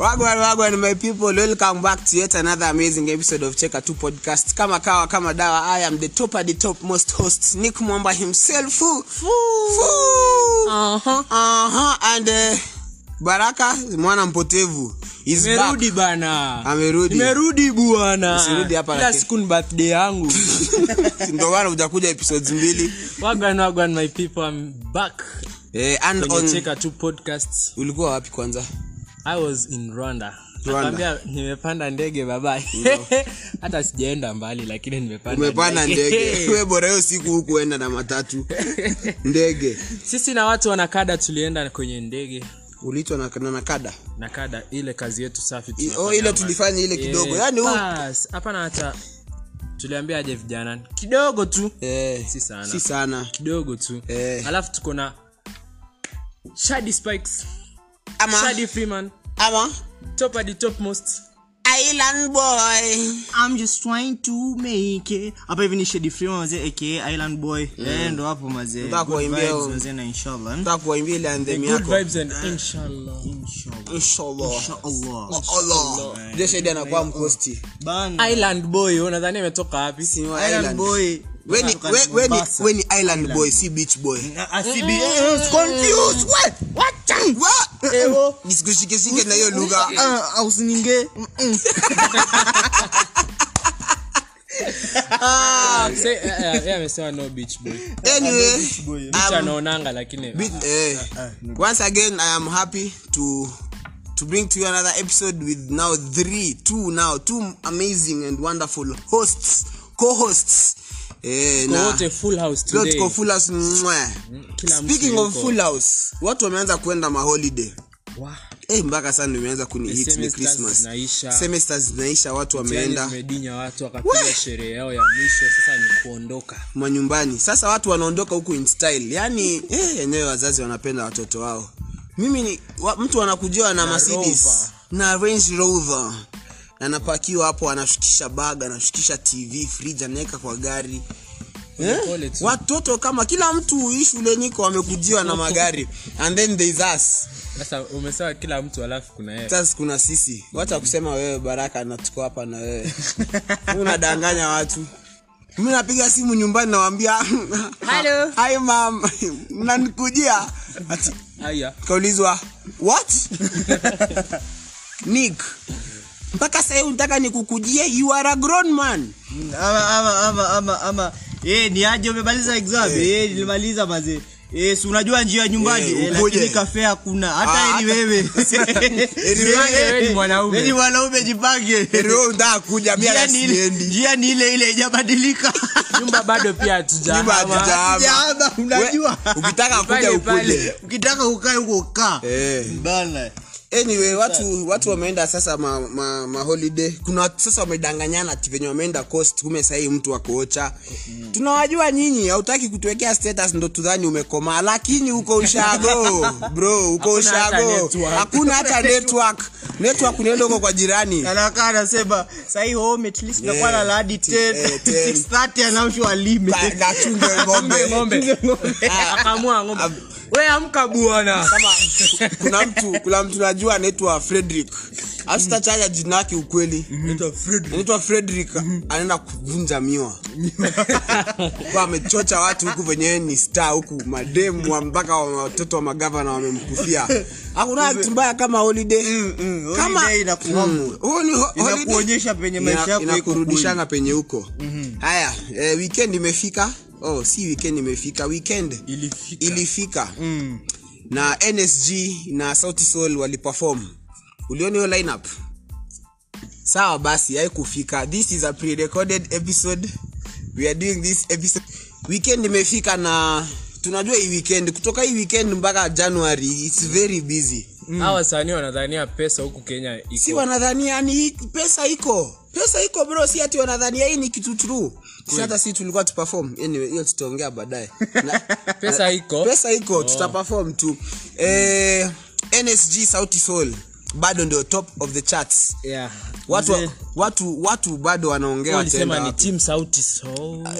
Wagwan, wagwan, my people, welcome back to yet another amazing episode of Cheka 2 podcast. Kama kawa, kama dawa, I am the top of the top most host, Nick Mwamba himself. Foo. Foo. Aha. Uh-huh. And uh, Baraka, mwana mpotevu, is back. Bana. Amerudi. Nimerudi bwana. Usirudi hapa Kila siku ni birthday yangu. Ndio hujakuja episodes mbili. wagwan wagwan my people I'm back. Eh, and Kwenye on, Cheka ulikuwa wapi kwanza? I was in Rwanda. Rwanda. Nimepanda ndege baba. Hata sijaenda mbali lakini nimepanda ndege. We bora hiyo siku hukuenda na matatu. Ndege. Sisi na watu wanakada tulienda kwenye ndege. Uliitwa na, na nakada. nakada ile kazi yetu safi I- oh, ile tulifanya ile kidogo. Eh, Yaani hapana hata tuliambia aje vijana kidogo tu Eh, si sana si sana. kidogo tu Eh. alafu tuko na shadi spikes Ama, shady freeman. Ama? Top at the topmost Island boy. I'm just trying to make it. hapa hivi ni Shady Freeman mazee aka island boy. Eh ndo hapo mazee Tutakuimbia mazee na inshallah. Tutakuimbia ile anthem good vibes and inshallah. Inshallah. Inshallah. inshallah. Allah. Je, Shady anakuwa mkosti. bana. Island boy unadhani ametoka wapi? Si island. Island. boy. Weni island boy si beach boy. Asibi eh, confused. What? What? Wa- ewo nisikushikeshike na hiyo lugha usininge. Say, yeye amesema no beach boy. Anyway beach anaonanga lakini eh, once again i am happy to to bring to you another episode with now three two now two amazing and wonderful hosts co-hosts eh, Tuko full house speaking of full house watu wameanza kwenda maholiday Wow. Hey, mpaka sana imeanza kunihit ni christmas. zinaisha. zinaisha watu Yaani wameenda. watu wakapiga sherehe yao ya mwisho sasa ni kuondoka. Manyumbani. Sasa watu wanaondoka huku in style. Yani eh, hey, wazazi wanapenda watoto wao. Mimi ni wa, mtu anakujiwa na mercedes Rover. na range rover anapakiwa hapo anashukisha bag anashukisha tv fridge anaweka kwa gari. Eh? Watoto kama kila mtu hii shule niko wamekujiwa na magari. And then there is us. Sasa umesema kila mtu alafu kuna yeye sasa kuna sisi. Wacha kusema wewe baraka na tuko hapa na wewe. Unadanganya watu. Mi napiga simu nyumbani nawambia Hello. hi mam mnanikujia? Kaulizwa what? Nick mpaka sahii unataka nikukujie? You are a grown man. Ama ama ama ama ama. Eh ni aje umemaliza exam? Eh. Nilimaliza mazee Eh, si unajua njia nyumbani? Eh, eh, lakini kafe hakuna. Hata Ah, ni wewe. Wewe ni mwanaume. Wewe ni mwanaume. Jipange. Unataka kuja ile siendi. njia ni ile ile haijabadilika. Nyumba bado pia Nyumba. Hatujaama, unajua. Ukitaka kuja ukuje. ukitaka ukae huko kaa Eh. bana anyway watu watu wameenda sasa ma, ma, ma holiday. Kuna watu sasa wamedanganyana venye wameenda coast kume sahii mtu akoocha tunawajua nyinyi hautaki kutuwekea status ndo tudhani umekomaa. Lakini uko ushago bro uko ushago. hakuna hata network. Network unaenda huko kwa jirani. Anakaa anasema sahii home at least Yeah. nakuwa na ladi 10 10. 630 anaoshwa alime. Na chunge ng'ombe. Ng'ombe. Akamua ng'ombe we amka bwana. Kuna mtu kuna mtu najua anaitwa frederick. Asitachaja jina yake ukweli. Anaitwa frederick. Anaenda kuvunja miwa. Kwa amechocha watu huku venyewe ni star huku mademu mpaka wa- watoto wa magavana wamemkufia. Hakuna kitu mbaya kama holiday. Kama. Mm, huo ni ho- holiday. Inakuonyesha penye maisha yako iko Inakurudishana penye huko haya eh, weekend imefika oh si weekend imefika weekend. Ilifika. Ilifika. Na nsg na sauti sol waliperform uliona hiyo lineup? Sawa basi haikufika. This is a pre-recorded episode. We are doing this episode. Weekend imefika na tunajua hii weekend. Kutoka hii weekend mpaka january its very busy. Hawa wasanii wanadhania pesa huku kenya si wanadhania ni pesa iko. Pesa iko bro. Si ati wanadhania hii ni kitu true si hata si tulikuwa tuperform anyway hiyo tutaongea baadaye. Pesa iko. Pesa iko tutaperform tu. Eh, nsg sauti soul bado ndio top of the charts yeah watu, Mze, watu watu bado wanaongea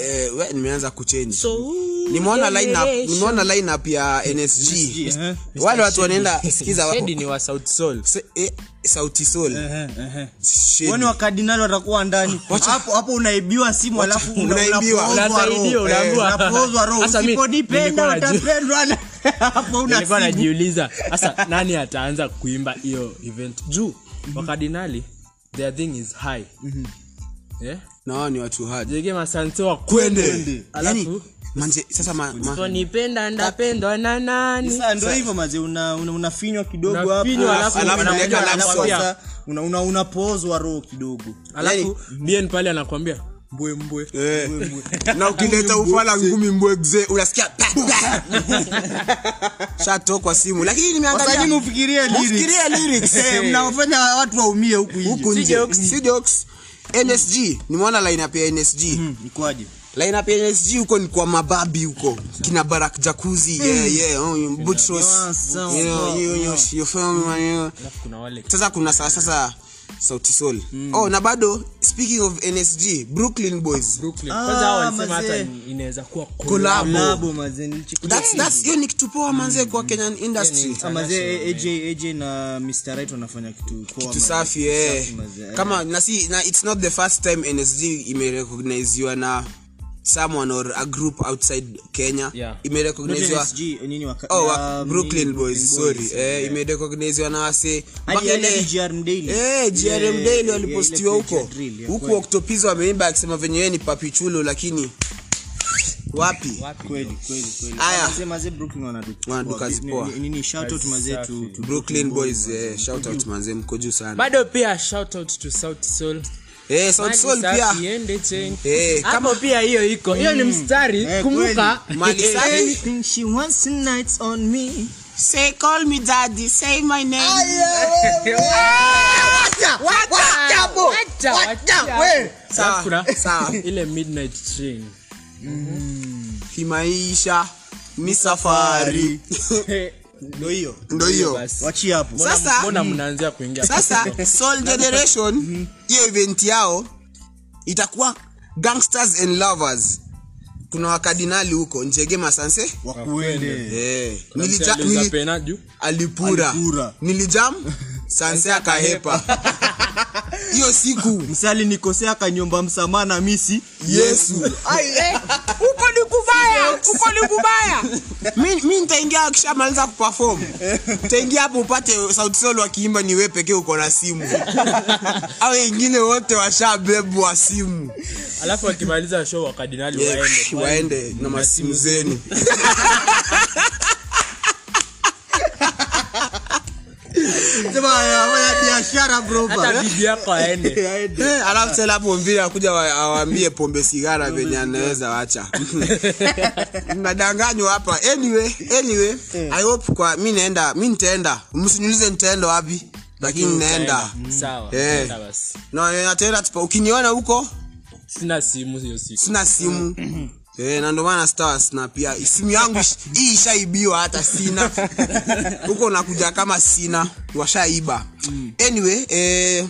eh, nimeanza kuchange so nimeona lineup nimeona lineup ya nsg eh. wale watu wanaenda sikiza wa- Shedi ni wa South Soul. se- eh, sauti sol Ehe, ehe. Shady. Wani wakardinali watakuwa ndani hapo hapo unaibiwa simu alafu una- Unaibiwa. roho. unaambiwa. Eh, unapoozwa roho. Sasa mi- Usipojipenda nilikuwa najua. utapendwa na- hapo una nilikuwa najiuliza sasa nani ataanza kuimba hiyo event? Juu wakardinali their thing is high. Yeah? na ni watu hard. Jege masanse wa kwende. Alafu manje sasa ma, ma, ponipenda ndapendwa na nani? Sasa ndio hivyo una- una- unafinywa kidogo hapo Unafinywa, alafu alafu wanakuja unaweka wanakuambia- sasa una- una- unapoozwa roho kidogo. Alafu bien pale anakwambia mbwe mbwe eh, na ukileta ufala ngumi mbwegze unasikia pa, pa. kwa simu. Lakini lyrics. Eh, mnawafanya watu waumie huku huku nje. nje si jokes. Nsg nimeona lineup ya nsg lineup ya nsg huko ni kwa mababi huko. Kina barak jakuzi yeah, yeah, oh, Butros, you know, sawa, you- you- you feel me, you- alafu kuna wale sasa kuna sasa sasa sauti sol. Oh na bado speaking of nsg brooklyn boys. Ah, hiyo ni kitu poa manzee kwa kenyan industry. Ah, AJ AJ na Mr Right wanafanya kitu kitu safi eh. kama na si na it's not the first time nsg imerecogniziwa na someone or a group outside kenya Yeah. NSG, oh um, brooklyn nini, boys sorry eh imerecogniziwa na wase GRM Daily. Eh, Yeah, yeah, walipostiwa huko huku kweli. Wameimba akisema venye yeye ni papichulo lakini wapi kweli kweli kweli Aya. Mazee, mazee Brooklyn wanadu- Wanadu kazi ni- poa. ni- nini shout out mazee to to brooklyn boys eh, shout out manze mko juu sana bado pia shout out to South Soul eh Sauti Sol pia. iende change eh kama pia hiyo iko. Hiyo ni mstari Eh, kumbuka. Mali safi. She wants nights on me. Say call me daddy. Say my name. Wacha, wacha. sawa. ile midnight train. Kimaisha ni safari ndio hiyo. Ndo hiyo. Basi. Hapo. Sasa- mbona mnaanzia kuingia sasa soul generation hiyo event yao itakuwa gangsters and lovers. Kuna wakadinali huko njege masanse wakuende. Eh, Alipura. nilijam sanse akahepa hiyo siku. Msali nikosea kanyomba msamaha na misi. Yesu. Huko ni kubaya huko ni kubaya. Mi, nitaingia akishamaliza kuperform. Nitaingia hapo upate sauti sol wakiimba ni we pekee uko na simu. Au wengine wote washabebwa simu. Alafu wakimaliza show wakadinali waende. waende na masimu zenu sema fanya biashara bro hata bibi yako aende. Eh, alafu tena hapo mbili akuja awaambie pombe sigara venye anaweza wacha. Nadanganywa hapa. Anyway anyway i hope kwa mi naenda mi nitaenda. Msiniulize nitaenda wapi lakini naenda. sawa Eh. na nataenda ukiniona huko sina simu hiyo siku. sina simu Eh, na ndo maana star na pia simu yangu hii ishaibiwa hata sina. Huko nakuja kama sina. Washaiba. Anyway eh,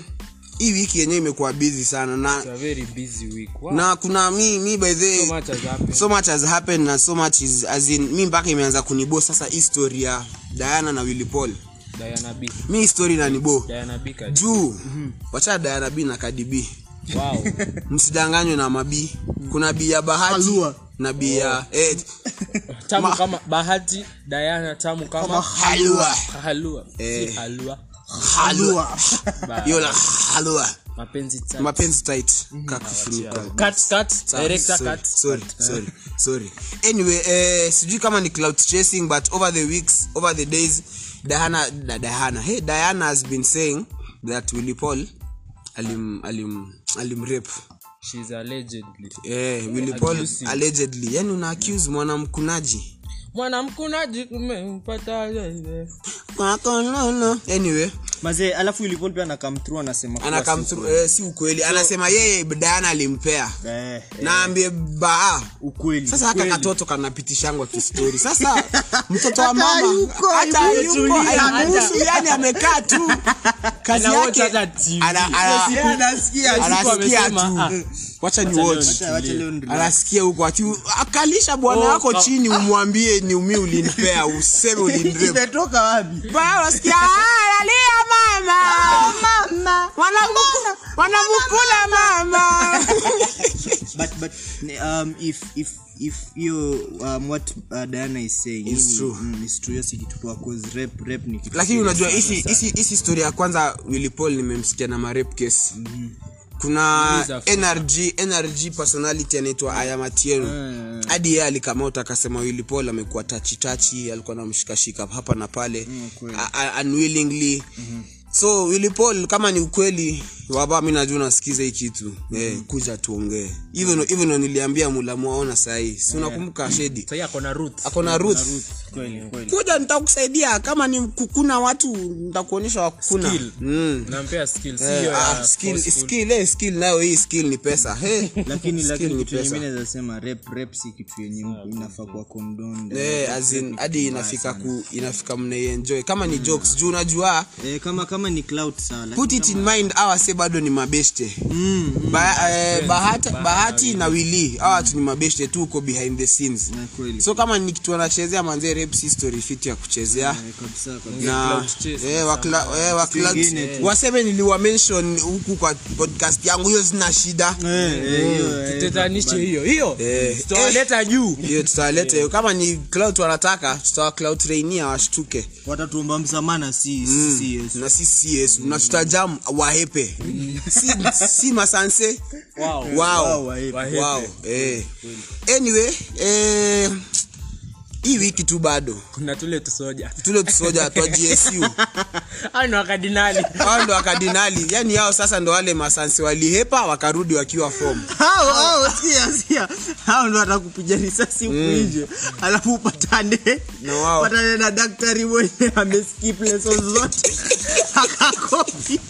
hii wiki yenyewe imekuwa busy sana na very busy week. Wow. na kuna mi mi by the so much has happened. so much has happened na so much is as in mi mpaka imeanza kunibo. Sasa hii story ya Diana na Willy Paul. Diana B. Mi story inanibo Diana B juu. Wacha Diana B na Cardi B wow. Msidanganywe na mabii. Kuna bii ya bahati Halua. na bii ya eh, tamu Ma- kama bahati Diana tamu kama halua. Halua. Si halua. Halua. Ba- hiyo la halua. Mapenzi tatu. mapenzi tight. Kakufunika cut cut. Director cut. sorry sorry sorry anyway eh, sijui kama ni cloud chasing but over the weeks over the days Diana da, Diana. Hey Diana has been saying that Willy Paul alim alim alim rape she's allegedly. Eh Willy Paul allegedly. Yani una accuse mwanamkunaji mwanamkunaji Kwakololo. anyway mazee alafu ilipon pia anakam anasema ana come through eh, si ukweli. Anasema yeye Diana alimpea. Eh, eh, naambie baa ukweli sasa hata ukweli. katoto kanapitishangwa kistori sasa mtoto wa mama hata yuko haimuhusu yani amekaa tu. Kazi yake anasikia tu. Ah, wacha ni watch anasikia huko ati akalisha bwana Oh, wako oh. chini umwambie ni umi ulinipea useme wapi? Unasikia? "Ah, lalia mama. Wanamu- wanamukula mama but but um if if if you um what uh, Diana is saying is true. mm, is true yes kitu cause rap rap ni kitu lakini unajua hisi hisi story ya kwanza Willy Paul nimemsikia na marep case. Mm Uliza fu- NRG NRG personality anaitwa Ayamatieno hadi yeye alikamata akasema willipol amekuwa tachi tachi alikuwa namshikashika hapa na pale. Mm, unwillingly. Mm-hmm. so willipol kama ni ukweli waba mi najua unasikiza hii kitu. Eh, kuja tuongee. Hivyo hivyo ndo niliambia mulamwaona sahii si unakumbuka shedi Sahii ako na roots. ako na Ruth kweli kweli. Kuja nitakusaidia. Kama ni kukuna watu nitakuonyesha wakukuna. Skill. mm. Nampea skill, si Eh, ah, skill, skill, eh, skill nayo hii skill ni pesa. Hey. lakini lakini kitu yenye naweza sema rap rap si kitu yenye inafaa kuwa condoned Eh, as in, hadi inafika ku inafika mnaienjoy. Kama ni jokes juu unajua. Eh kama kama ni cloud sawa put it in mind se bado ni mabeshte mm, mm, ba, eh, bahati, bahati na wili hawa watu ni mabeshte tu uko behind the scenes. Na so kama ni kitu wanachezea manzee rap si fit ya kuchezea. Eh, na eh, wa eh, waseme niliwa mention huku kwa podcast yangu hiyo zina shida. Hiyo, hiyo hiyo. Tutawaleta juu. Hiyo tutawaleta hiyo kama ni clout wanataka tutawa clout trainia washtuke watatuomba msamana si si si yes na sisi yesu. Na tutajam wahepe si, si masanse. Eh. anyway eh, hii wiki tu bado. Kuna tule tusoja tule tusoja twa gsu au ni wakadinali hao ndo wakardinali yani yao sasa ndo wale masansi walihepa wakarudi wakiwa fom hao hao sikia sikia hao ndo atakupiga risasi huku nje. Alafu upatane. Na wao. patane na daktari mwenye ameskip lessons zote. Akakopi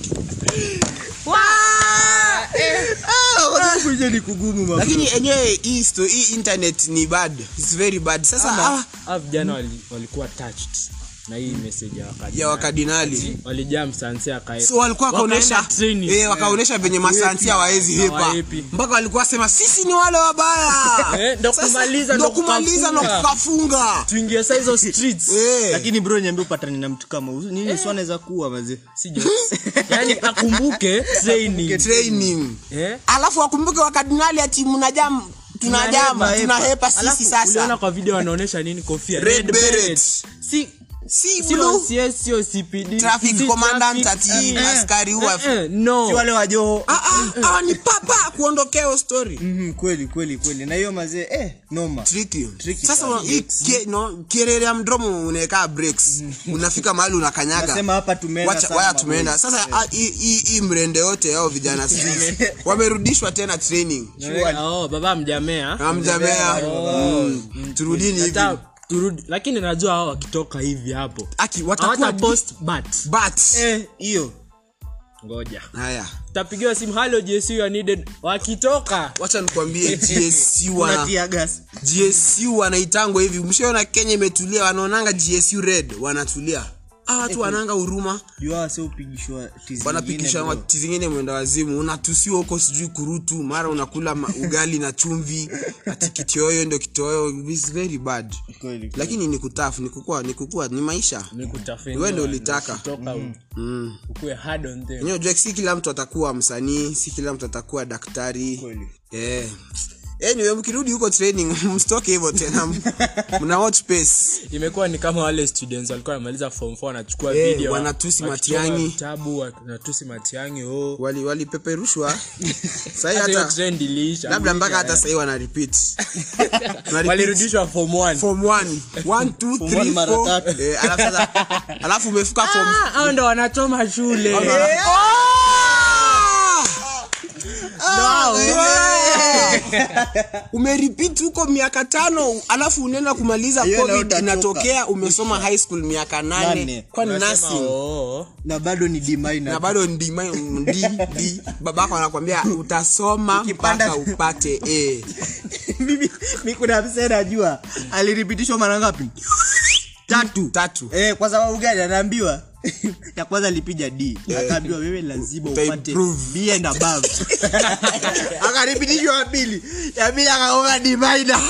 kuja ni kugumu lakini enyewe hii hii internet ni bad. It's very bad. Sasa ah, ah, vijana walikuwa touched na hii message ya wakadinali. Walijaa msansi akae so walikuwa wakaonesha eh, wakaonesha venye masansia waezi hepa mpaka walikuwa sema sisi ni wale wabaya. Eh, ndo kumaliza, ndo ndo kumaliza ndo kukafunga. tuingie saa hizo streets. Eh. lakini bro niambia upatane na mtu kama nini sio anaweza kuwa mazee si yani akumbuke training. Training. Eh? Alafu akumbuke wakadinali ati mnajam tunajama Tunahepa, sisi sasa. kwa video wanaonesha nini? Kofia. Red beret. beret. si si sio sio CPD Traffic si commandant traffic, ati askari huwa- no. Si wale wajoho Ah, ah, hawa ni papa kuondokea story. Mhm, kweli kweli kweli. Na hiyo mazee eh noma. Tricky Tricky sasa hii kie- no, kierere ya mdomo unaekaa breaks. Unafika mahali unakanyaga. Nasema hapa tumeenda Wacha- waya tumeenda. sasa ah, hii- hii hii mrende yote yao vijana sisi wamerudishwa tena training. Oh baba mjamea. Amjamea Mm, turudini hivi turudi. Lakini najua hao wakitoka hivi hapo. Aki watakuwa post but but eh hiyo. Ngoja. Haya. Tapigiwa simu halo JSU you are needed. Wakitoka. Wacha nikwambie wana wanaitangwa hivi. Mshaona kenya imetulia wanaonanga gsu red wanatulia ah watu wananga huruma bro. mati zingine mwenda wazimu unatusiwa huko sijui kurutu mara unakula ma- ugali na chumvi ati kitioyo ndo kitioyo It's very bad Kweli, kweli. lakini ni kutafu ni kukua ni kukua ni maisha ni kutafeni ulitaka. mm. Enyewe si kila mtu atakuwa msanii si kila mtu atakuwa daktari Kweli. yeah. Anyway mkirudi huko training mstoke hivyo tena. Mna watch pace. Imekuwa ni kama wale students walikuwa wanamaliza form 4 wanachukua yeah, video wanatusi Matiang'i. vitabu wanatusi matiangi oh. Wali walipeperushwa. Sahi hata trend iliisha labda mpaka hata sahii wana repeat. Walirudishwa form 1 form 1 1 2 3 mara 4 tatu. eh alafu alafu umefuka form ah hao ndo wanachoma shule Ah! umeripit huko miaka tano alafu unaenda kumaliza covid inatokea umesoma high school miaka nane. Nursing. Oh. Na bado ni D minor. na bado ndi, ndi, ndi babako anakwambia utasoma mpaka upate a. Mimi mi kuna msee najua. Aliripitishwa mara ngapi tatu. Tatu. eh, kwa sababu gani? Anaambiwa. Ya kwanza alipiga d. Akaambiwa wewe lazima upate b and above. Akaripitishwa pili. Ya pili akaoga d minor.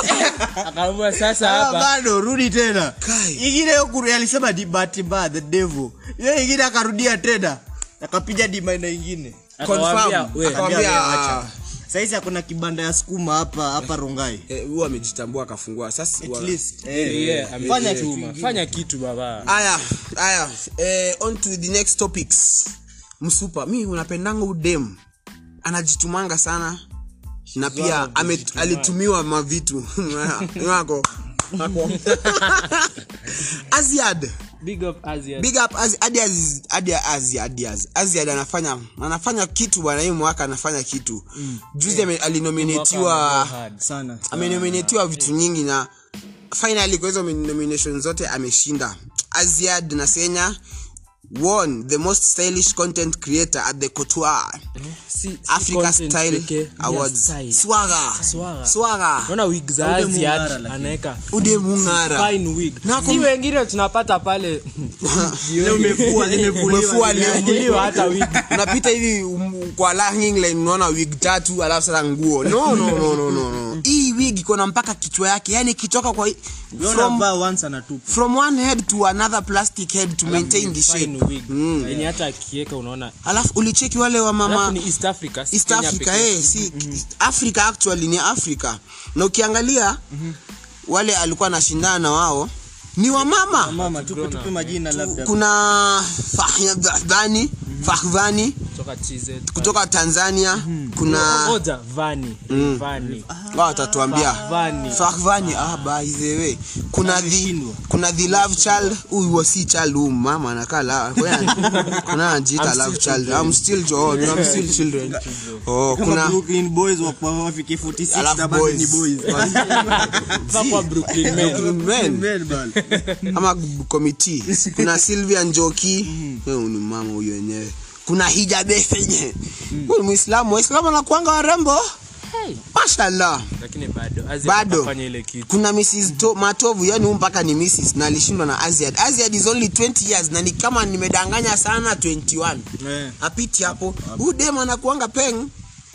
Sasa Ah, hapa. bado rudi tena. Ingine yokuru alisema di bahati mbaya the devil. Hiyo ingine akarudia tena. Akapiga dimaina minor ingine. Confirm. Akamwambia. Saizi hakuna kibanda ya sukuma hapa hapa rongai. Eh, huyu amejitambua akafungua. Sasa at least. Fanya amejituma. fanya kitu baba. Aya aya. Eh, on to the next topics. Msupa. Mi unapendanga udem. Anajitumanga sana. Na pia alitumiwa mavitu. Wako wako aziad big up big up aziad anafanya anafanya kitu bwana hii mwaka anafanya kitu. Juzi ame- alinominatiwa sana. amenominatiwa vitu nyingi na finally kwa hizo nomination zote ameshinda. Aziad na senya won the most stylish content creator at the couture Si- si africa style pekee, awards. swaga Swaga. swaga Unaona wig za Ule Asia mung'ara lakini. anaweka ude mungara. Fine wig. Na si wengine tunapata pale. Leo Umefua leo. Umevuliwa hata wig. Unapita hivi kwa hanging line unaona wig tatu alafu sasa nguo. No no no no no no wig iko na mpaka kichwa yake. Yani ikitoka kwa from, once anatupa from one head to another plastic head to maintain the shape. mm. wig hata akiweka unaona. Alafu ulicheki wale wa mama ni East Africa si east africa eh, si africa actually ni africa. Na ukiangalia wale alikuwa anashindana na wao ni wamama mama. Tupe tupe majina labda. Kuna fahdhani kutoka TZ kutoka tanzania. Kuna moja vani. Wao fahdhani ah by the way. Kuna the kuna the love child. Huyu wa si child huyu mama anakaa la kuna- kuna love child? i'm still John. I'm still children. Oh kuna Brooklyn boys wa wafike 46 Alafu ni boys. boys. Kwa Brooklyn men. Brooklyn men. Men bana. Ama komiti kuna silvia njoki. Huyu ni mama huyo wenyewe kuna hijabe fenye huyu ni muislamu. Waislamu anakuanga warembo. Mashallah. Lakini bado bado. ile kitu. Kuna mrs to, matovu. Yani huyu mpaka ni mrs na alishindwa na aziad aziad is only 20 years na ni kama nimedanganya sana 21 Eh. apiti hapo. Huu dem anakuanga peng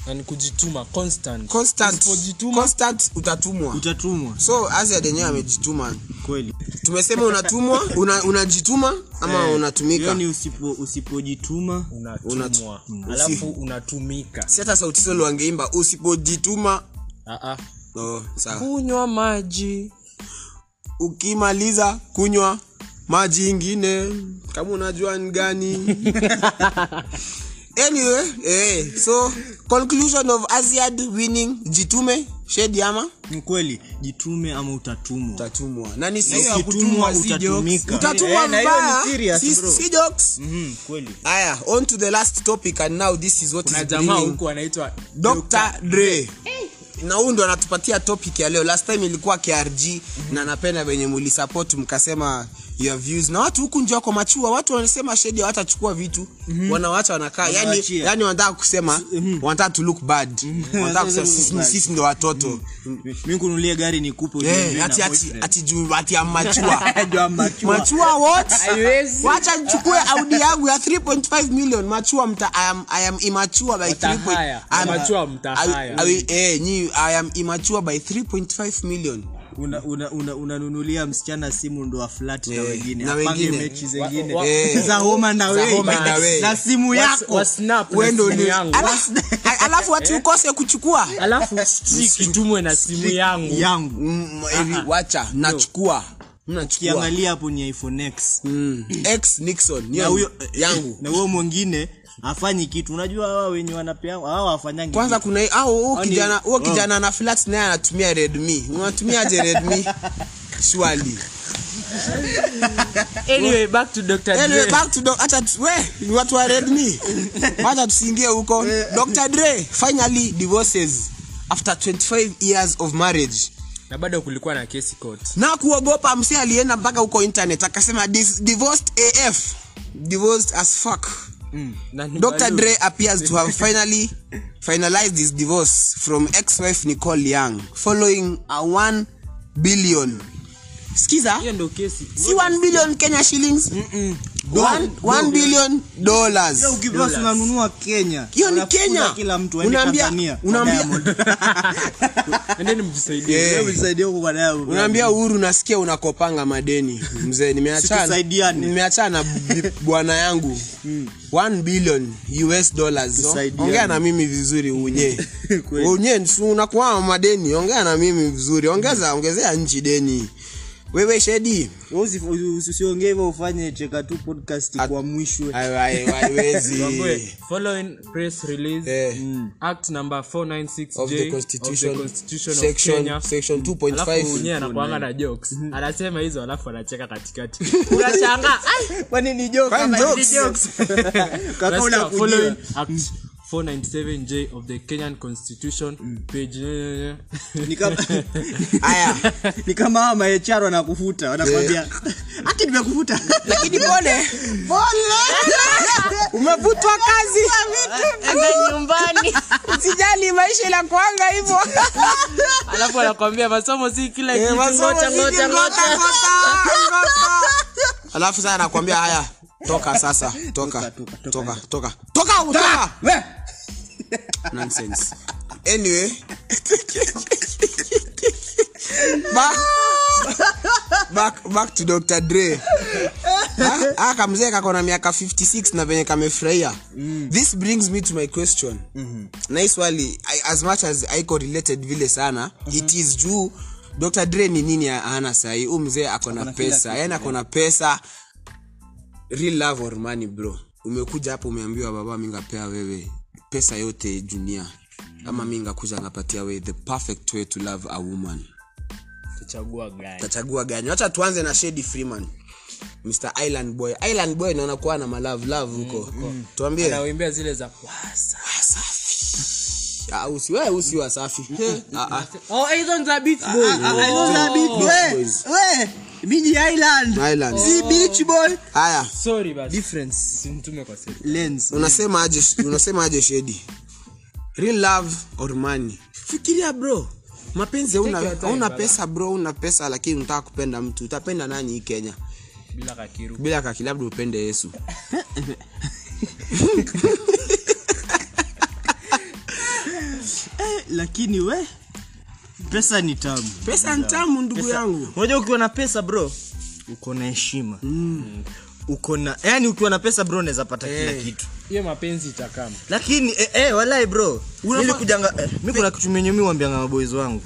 na ni kujituma constant. Constant. Usipojituma- constant utatumwa. utatumwa. So yenyewe amejituma. Kweli. Tumesema unatumwa una, unajituma ama eh, unatumika? ni usipo usipojituma unatumwa. Alafu unatumika. Si hata sauti solo wangeimba usipojituma. Oh, sawa. Kunywa maji. Ukimaliza kunywa maji ingine. Kama unajua ni gani anyway eh, so conclusion of asiad winning jitume shedi ama ni kweli jitume ama utatumwa. Utatumwa. Nani si Na ukitumwa utatumika. utatumwa Eh, na ni si, si jokes. Mhm, kweli. On to the last topic and now this is what kuna is jamaa bringing anaitwa Dr. Dre. na huu ndo anatupatia topic ya leo. Last time ilikuwa krg na napenda venye mulisupport mkasema your views. Na watu huku nje wako machua. Watu wanasema shedi hawatachukua vitu. Wanawacha wanakaa. Yani, yani wanataka kusema wanataka to look bad. Wanataka kusema sisi, sisi ndo watoto. Kunulia gari nikupe ujue Eh, ati ati ati juu ati am machua. Machua. What? Wacha nichukue audi yangu ya 3.5 million. Machua mta I am, I am immature by 3. Mtahaya. I am- Mature mtahaya. I- I will- eh, nyi I am immature by 3.5 million Una- una- una- unanunulia msichana simu ndo aflat na Eh, wengine. na apange wengine. mechi zengine Eh. za homa na wewe. na simu yako. Alafu- watu ati ukose kuchukua. Alafu kitumwe na simu yangu. yangu. Mm, wacha nachukua. Kiangalia hapo ni iphone x. Mm. X Nixon yangu. na huyo mwingine afanyi kitu. Unajua hawa wenye wanapea hawa kwanza kuna au huo kijana huo oh. kijana na flat naye anatumia redmi. Unatumiaje redmi? Swali. Anyway back to Dr. anyway back to dr acha we ni watu wa redmi. Wacha tusiingie huko. Dr. Dre finally divorces after 25 years of marriage. Na bado kulikuwa na kesi court. Na kuogopa msi alienda mpaka huko internet akasema divorced af divorced as fuck Na dr dre appears to have finally finalized his divorce from ex-wife nicole young following a 1 billion sikiza hiyo ndo kesi. Si 1 billion kenya shillings? 1 billion dollars. Leo ukipewa unanunua kenya hiyo ni kenya. kila mtu aende unaambia Tanzania. unaambia endeni mjisaidie. Yeah. Wewe huko kwa unaambia uhuru nasikia unakopanga madeni. Mzee nimeachana. Nimeachana na bwana yangu. 1 billion us dollars ongea na mimi vizuri unye. Unye unakuwa madeni. Ongea na mimi vizuri. Ongeza ongezea nchi deni wewe shedi usiongee hivyo ufanye cheka tu podcast kwa mwishwe following press release. Act number 496 of the constitution, of the constitution of Kenya. section 2.5 mwenyewe anakuanga na jokes. Anasema hizo alafu anacheka katikati. Unashangaa. Kwani ni jokes? Kaka act 497j of the kenyan constitution. Page Ni kama haya ni kama hawa maecharo wanakufuta wanakwambia hati nimekufuta. Lakini pole. Umevutwa kazi. Nyumbani. Sijali maisha inakuanga hivyo. Alafu anakwambia masomo si kila alafu kitu. anakwambia haya toka sasa toka toka toka toka alafu sasa anakwambia haya toka toka. toka, toka, toka toka toka toka. We! Nonsense. Anyway. Back, back, back to dr dre. Ha? Ah, kamzee kako na miaka 56 na venye kamefurahia. This brings me to my question. Na hii swali I- as much as aiko related vile sana it is juu dr dre ni nini ana sahii? Huu mzee ako na pesa. yani ako na pesa. Real love or money bro? Umekuja hapo umeambiwa baba mingapea wewe pesa yote dunia ama mi ngakuja ngapatia we the perfect way to love a woman. Gani? Tachagua gani? Wacha tuanze na shedi freeman. Mr island boy. Island boy naona kuwa na malove love huko. mm. anawaimbia zile za wasa Ah, usi wasafi Ah. oh Island. Island. Si beach boy. haya sorry basi Difference. simtume kwa Lens. unasema aje unasema aje shedi real love or money fikiria bro mapenzi una, una pesa bro una pesa lakini unataka kupenda mtu utapenda nani hii kenya bila kakiru bila kaki labda upende yesu Lakini we pesa ni tamu. pesa ntamu ndugu yangu Unajua ukiwa na pesa bro, uko na heshima. Uko na yani ukiwa na pesa bro unaweza pata kila Eh. kitu. hiyo mapenzi itakama Lakini eh, eh walai bro. Ili kujanga eh, mimi kuna kitu menye mimi waambianga maboys wangu.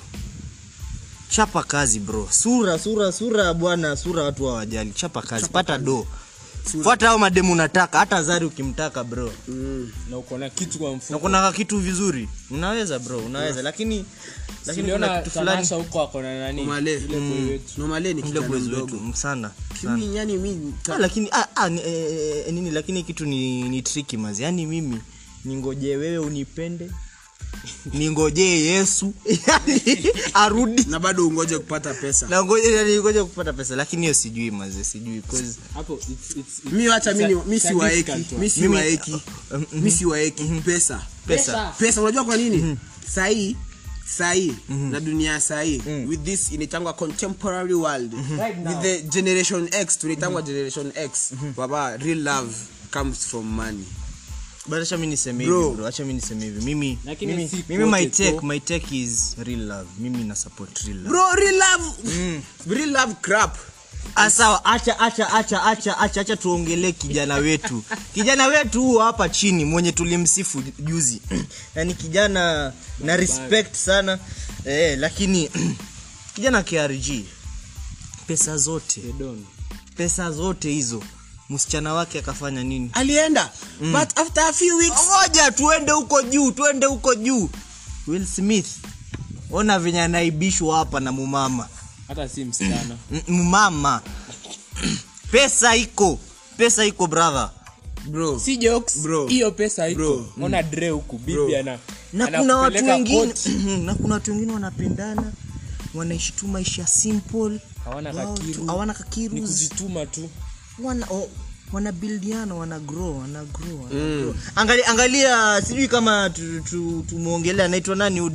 Chapa kazi bro. Sura sura sura bwana, sura watu hawajali. Chapa kazi, pata do. Fuata hao mademu unataka, hata Zari ukimtaka bro. na uko na kitu kwa Na kuna kitu vizuri. Unaweza bro, unaweza. Lakini lakini kuna kitu fulani tanasha huko ako na nani? Omale. Ile boy ni mdogo. Sana. Kimi, yani Ah, lakini ah, ah, ni, eh, eh, nini lakini kitu ni, ni tricky mazi. Yaani mimi ningoje wewe unipende ningojee yesu. Arudi. Na bado ungoje kupata pesa. Nangoje kupata pesa lakini hiyo sijui maze sijui mi wacha mi ni- it's a- mi it's a si waeki. difficult one. mi si Mimi- waeki. Mi si waeki. Pesa. Pesa. Pesa. Unajua kwa nini? Sahii sahii na dunia sahii with this inaitangwa contemporary world. With the generation x tunaitangwa generation x. Baba real love comes from money but acha mimi niseme hivi bro. acha mimi niseme hivi. Mimi mimi, mimi my take tu. my take is real love. Mimi na support real love. Bro real love. Real love crap. Sawa acha acha acha acha acha acha tuongelee kijana wetu. Kijana wetu huo hapa chini mwenye tulimsifu juzi. Yaani kijana na respect sana. Eh, lakini kijana krg pesa zote. Pesa zote hizo msichana wake akafanya nini? Alienda. But after a few weeks moja tuende huko juu tuende huko juu. Will smith ona venye anaibishwa hapa na mumama. Hata si msichana. Mumama. Pesa iko pesa iko brother. Bro. Si jokes Bro. hiyo pesa iko. Bro. ona dre huku bibi ana na kuna watu wengine na kuna watu wengine wanapendana wanaishi tu maisha simple Hawana kakiru. hawana ni kakiru kujituma tu wana oh, wanabildiana wana grow wana grow, wana. Angalia, angalia sijui kama tumwongelea anaitwa nani huyu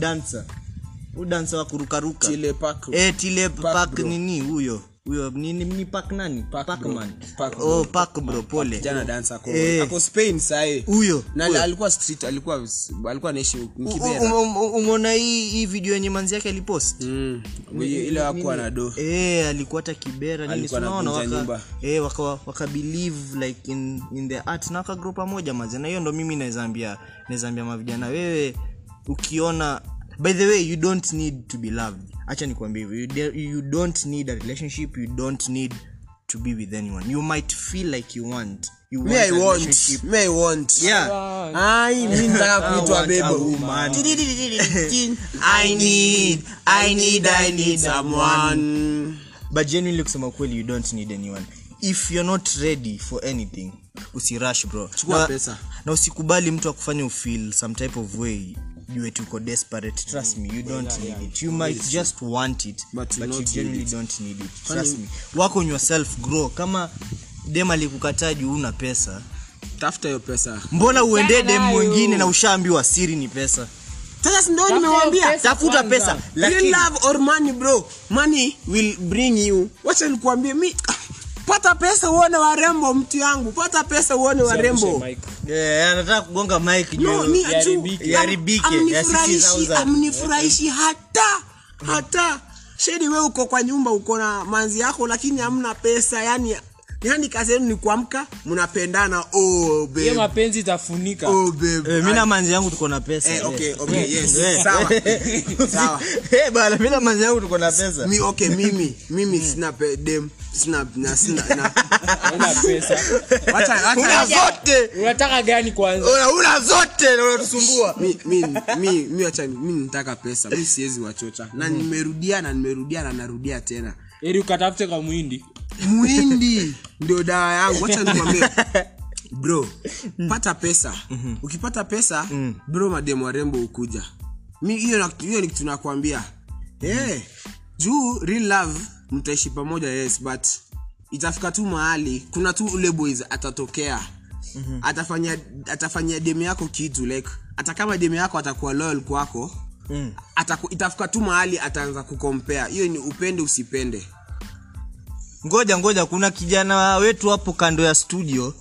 dancer wa kurukaruka tile Park. eh tile park nini huyo huyo ni, ni, pak nani? Pacman. Pac oh pak bro pole. jana dansa ako Eh. ako spain sahi. Huyo na alikuwa street alikuwa alikuwa anaishi U- u- Kibera. umeona hii hii video yenye manzi yake alipost? Mm. Ile hakuwa na do. Eh, alikuwa hata kibera nini Alikuwa waka, nyumba. eh, waka, waka believe like in, in the art na wakagrow pamoja maze na hiyo ndo mimi nawezaambia mavijana wewe ukiona by the way you don't need to be loved. Acha nikwambia hivyo. You, you don't need a relationship. You don't need to be with anyone. You might feel like you want. Kuitwa genuinely kusema kweli you don't need anyone. If you're not ready for anything usirush bro. Na, na usikubali mtu akufanya ufeel some type of way jue tuko desperate trust me you don't need it. You might just want it But but, you generally need it. don't need it. Trust me. Work on yourself grow. Kama dem alikukataa juu una pesa. Tafuta hiyo pesa. Mbona uende dem mwingine na ushaambiwa siri ni pesa? Sasa si ndio nimewambia? tafuta pesa. Lakini love or money bro? Money will bring you. Wacha nikuambie mi pata pesa uone warembo mtu yangu. Pata pesa uone warembo. Mike. Eh, anataka kugonga mic no amnifurahishi hata hata. Shedi we uko kwa nyumba uko na manzi yako lakini hamna pesa yani yani kazi yenu ni kuamka mnapendana. Oh babe. Hiyo mapenzi itafunika. Oh babe. Eh, mi na manzi yangu tuko na pesa. Eh, okay okay yes. Eh. sawa. Sawa. Eh, bana mi na manzi yangu tuko na pesa. Mi okay mimi mimi sina pe, dem sina na sina na. Una pesa. Wacha una zote. Unataka gani kwanza? Una, una zote na unatusumbua. Mi mi mi mi wacha mi nataka pesa. Mi siwezi wachocha. Na nimerudia na nimerudia na narudia tena. Ili ukatafute kwa mwindi muhindi ndio dawa yangu. Wacha nikwambie bro pata pesa. Ukipata pesa bro mademu warembo hukuja. Mi hiyo hiyo ni kitu nakwambia. Hey, juu real love mtaishi pamoja yes but itafika tu mahali kuna tu ule boys atatokea. Atafanya atafanyia demu yako kitu like hata kama demu yako atakuwa loyal kwako ataku, itafika tu mahali ataanza kukompea hiyo ni upende usipende ngoja ngoja kuna kijana wetu hapo kando ya studio.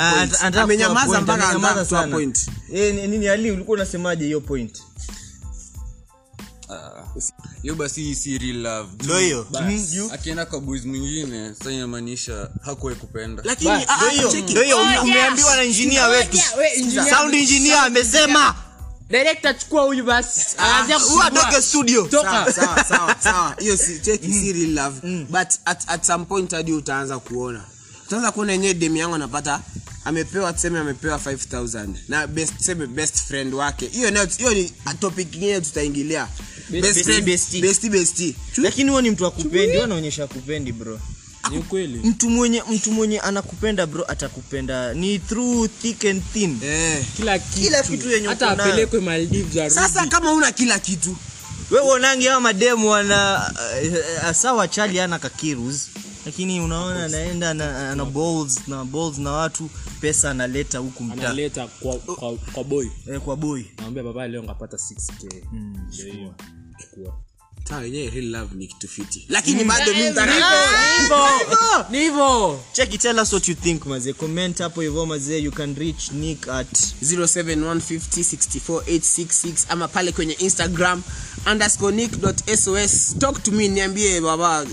Ah, point. ata- anataka amenyamaza mpaka anataka kutoa point. Eh, nini ali ulikuwa unasemaje hiyo point? Hiyo basi si real love. Ndo hiyo. Mm, akienda kwa boys mwingine sasa inamaanisha hakuwai kupenda. Lakini Ba- ah, ah, hiyo. umeambiwa na injinia wetu. Sound engineer amesema director chukua huyu basi. Atoke studio. Sawa, sawa, sawa, sawa. hiyo si cheki si real love. But at, at some point hadi utaanza kuona. Utaanza kuona yenyewe demu yangu anapata amepewa tuseme amepewa 5000 na best tuseme best friend wake. Hiyo nayo hiyo ni topic nyingine tutaingilia. Best lakini huo ni mtu akupendi anaonyesha akupendi bro ni mtu mwenye mtu mwenye anakupenda bro atakupenda. Ni through thick and thin. Eh. Kila kitu. Kila kitu yenye hata apelekwe Maldives arudi. sasa kama una kila kitu. Wewe uonangi hawa mademu wana uh, sawa chali ana kakirus lakini unaona anaenda na, na balls na balls na watu pesa analeta huku mtaa. Analeta kwa, kwa, kwa boy. Eh, kwa boy. Naambia baba leo ngapata 6k mm, hiyo. chukua sawa yenyewe real love ni kitu fiti. Lakini bado mimi ni hivyo check tell us what you think maze. Comment hapo hivyo maze. You can reach nick at 0715064866 ama pale kwenye instagram underscore nick.sos talk to me niambie baba.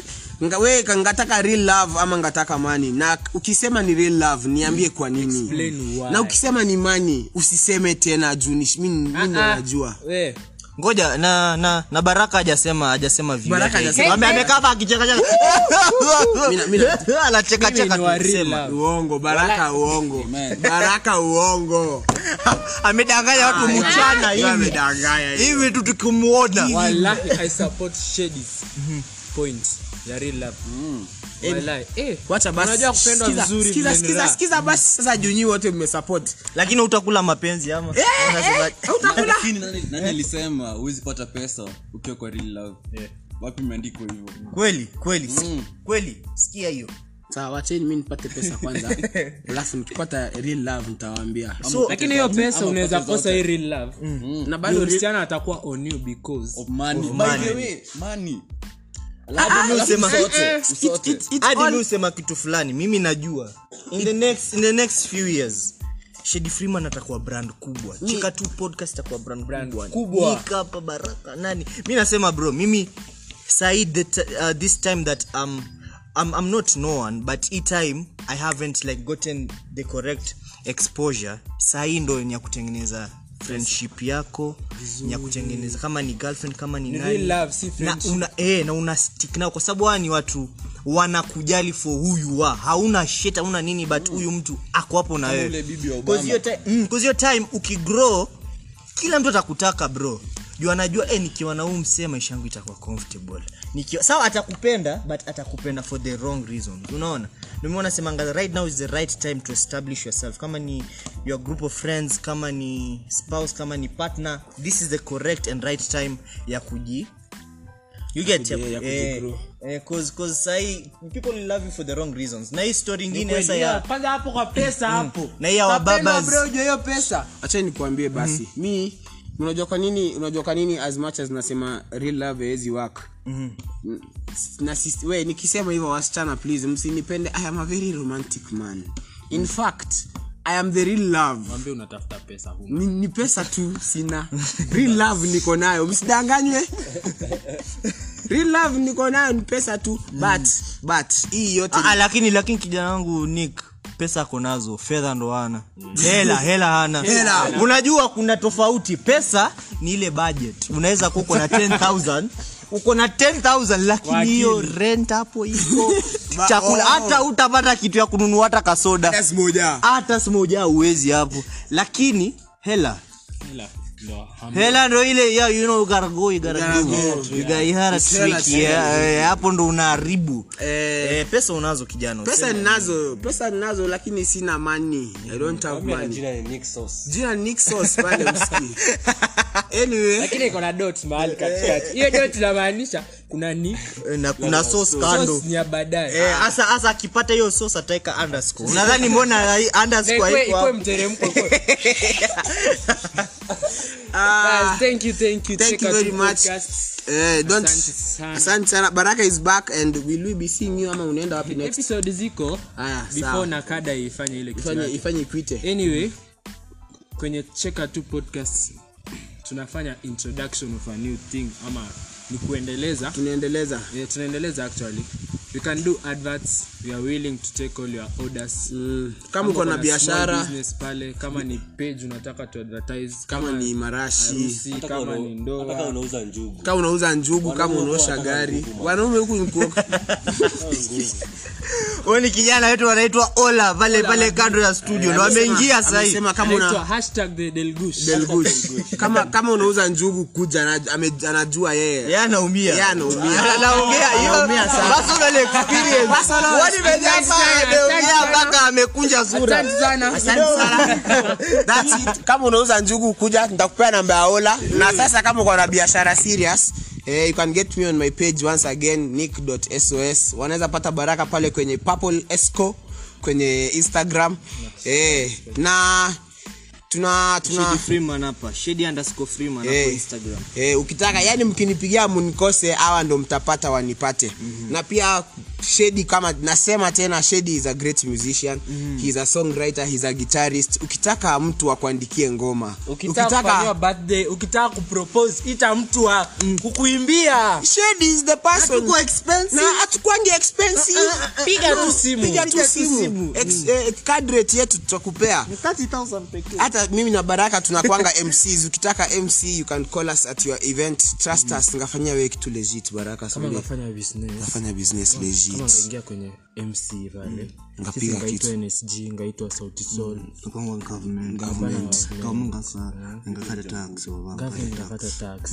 We ngataka real love ama ngataka mani na ukisema ni real love niambie kwa nini? Na ukisema ni mani usiseme tena juu ni- mi mi najua we ngoja na na na baraka hajasema hajasema view Baraka hajasema. Ame- amekaa hapa akicheka cheka. Mina- mina- anacheka cheka ni wa real akisema love. uongo baraka uongo. Baraka uongo. Amedanganya watu mchana hivi. amedanganya hivi. Tu tukimuona wallahi i support shadis point ya real love eh basi. unajua kupendwa Sikiza, vizuri sikiza, vile ni sikiza, raha. sikiza basi. Sasa junyi wote mmesupport. Lakini utakula mapenzi ama? Unasema- lakini nani, nani alisema huwezi pata pesa ukiwa kwa real love? Wapi imeandikwa hivyo? Kweli kweli kweli. Sikia hiyo. Sawa wacheni mi nipate pesa kwanza. Alafu nikipata real love nitawaambia. So lakini hiyo pesa unaweza kosa hii real love. Na bado msichana atakuwa on you because of money. Of By money. the way, money. Hadi mi usema usote, It- usote. it- it- hadi usema kitu fulani mimi najua. In the next, in the next few years shedi freeman atakuwa brand kubwa. Chika tu podcast atakuwa brand, kubwa, kubwa. Nika baraka nani? Mi nasema bro mimi sahi uh, this time that um, I'm, I'm not no one but e time i haven't like gotten the correct exposure. Sahii ndo ni ya kutengeneza friendship yako ni ya kutengeneza. Kama ni girlfriend kama ni, Ni nani love, si na una, eh, na una stick nao. Kwa sababu hawa ni watu wanakujali for who you are. Hauna shit hauna nini but huyu mtu ako hapo na wewe. Cause hiyo ti- mm, time ukigrow kila mtu atakutaka bro juu anajua eh, nikiwa na huu msee maisha yangu itakuwa comfortable. Nikiwa sawa atakupenda but atakupenda for the wrong reasons unaona? Ndio nasemanga right now is the right time to establish yourself. Kama ni your group of friends kama ni spouse kama ni partner this is the correct and right time ya kuji you get Kuji- ya eh, eh, cause cause sahi people will love you for the wrong reasons. Na hii story ingine sasa ya kwanza hapo kwa pesa hapo. Na hii bro, hiyo pesa. Acha nikuambie basi. Mi unajua kwa nini unajua kwa nini as much as nasema real love haiwezi work? Na sis- we nikisema hivyo wasichana please msinipende. I am a very romantic man. In fact i am the real love. Mwambie unatafuta pesa huko. Ni, ni pesa tu sina. Real love niko nayo. Msidanganywe. Real love niko nayo ni pesa tu. But but hii yote Ah, lakini lakini kijana wangu nick pesa ako nazo fedha ndo hana. Hela hela hana. Unajua kuna tofauti pesa ni ile budget. Unaweza kuwa uko na 10000 uko na 10000 lakini hiyo rent hapo iko. Chakula oh. hata utapata kitu ya kununua hata kasoda. Moja hata smoja uwezi hapo. Lakini hela. Ham- hela ndo ile yeah, you know, you gotta go, you gotta gotta do. go. You gotta- you gotta It's hella trick, yeah, eh, hapo ndo unaharibu. Eh, eh, pesa unazo kijana pesa ninazo pesa ninazo lakini sina money. I don't have money. jina ni Nick Sauce. jina Nick Sauce pale msikii anyway. Lakini iko na dot mahali katikati. Hiyo dot inamaanisha kuna nick Eh, na kuna sauce kando. ni ya baadaye. Eh, hasa hasa akipata hiyo sauce ataweka underscore. Unadhani mbona underscore haiko hapo? mteremko. Ah, thank you thank you. Thank Check you very much. podcast. don't Asante sana. baraka is back and will we be seeing you ama unaenda wapi next? Episode ziko before sawa. nakada ifanye ile kitu ifanye ifanye ikuite anyway kwenye Checker 2 podcast tunafanya introduction of a new thing ama ni kuendeleza. Tunaendeleza. Yeah, tunaendeleza actually. We can do adverts. We are willing to take all your orders. Mm. kama uko na biashara. business pale kama ni page unataka to advertise kama ni marashi. arusi, kama kama ni ndoa. kama unauza njugu. Kama unauza njugu kama unaosha gari. wanaume huku ni kuoka huyu ni kijana wetu wanaitwa ola pale pale kando ya studio. Ndo ameingia hivi. sema kama una hashtag the delgush Delgush. kama kama unauza njugu kuja anajua yeye yeye anaumia. Anaongea hiyo. Personal experience. Wani imejaa Asante sana, sana, ameongea mpaka amekunja sura? Asante sana. That's it. kama unauza njugu kuja nitakupea namba ya ola. Na sasa kama uko na biashara serious Eh, you can get me on my page once again nick.sos wanaweza pata baraka pale kwenye purple esco kwenye instagram. Eh, na tuna tuna Freeman hapa. Shady underscore Freeman hapo Eh, instagram. eh, ukitaka yani mkinipigia munikose hawa ndo mtapata wanipate. Mm-hmm. na pia shedi kama nasema tena shedi is a great musician. Mm-hmm. he's a songwriter he's a guitarist. Ukitaka mtu akuandikie ngoma. Ukitaka birthday ukitaka kupropose ita mtu wa kukuimbia. Shedi is the person. Hatukuwa expensive. na hatukwangi expensive. Piga tu simu. piga tu simu. Eh, card rate yetu tutakupea. 30000 pekee. Hata mimi na baraka tunakwanga mcs ukitaka mc you can call us at your event. Trust us. Ngafanyia wewe kitu legit baraka business. Nafanya business legit. kama ngaingia kwenye mc pale Ngapiga kitu. nsg ngaitwa sauti sol government government inakata tax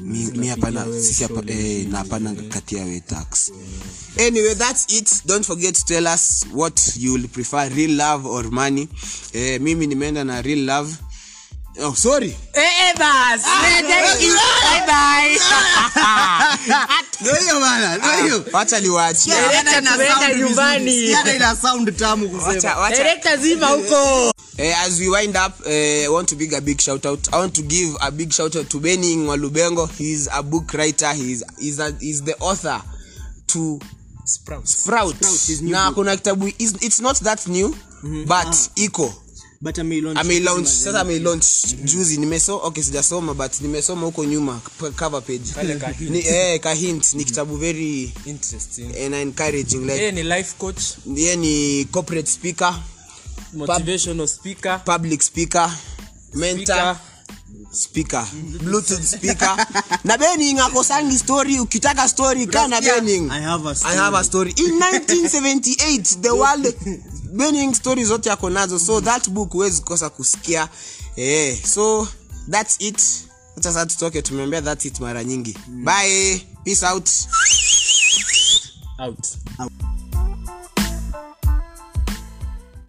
Mi- mi hapana sisi hapa eh, na hapana katia we tax anyway that's it don't forget to tell us what you will prefer real love or money eh, mimi nimeenda na real love oh sorry ndio hiyo bana ndio hiyo wacha niwaachie ina sound tamu kusema Wacha- wacha- zima huko as we wind up, uh, I want to big a big shout out. I want to give a big shout out to Benny Ngwalubengo. He's a book writer. He's he's, a, he's the author. to Sprout. sprout Sprout na book. kuna kitabu it's, it's not that new but iko but ameilaunch ameilaunch sasa ameilaunch juzi nimeso okay sijasoma but nimesoma huko nyuma cover page. Ni, eh, ka hint ni kitabu very Interesting. and encouraging like Yeye ni life coach, yeye ni corporate speaker motivational speaker, public speaker mentor. Speaker. Speaker. Bluetooth speaker. Na bening akosangi story. Ukitaka story kaa na bening I have a I have a story. in 1978 the world bening story zote ako nazo. So that book huwezi kosa kusikia. Eh so that's it. Acha sasa tutoke tumeambia that's it mara nyingi. Bye. Peace out. Out.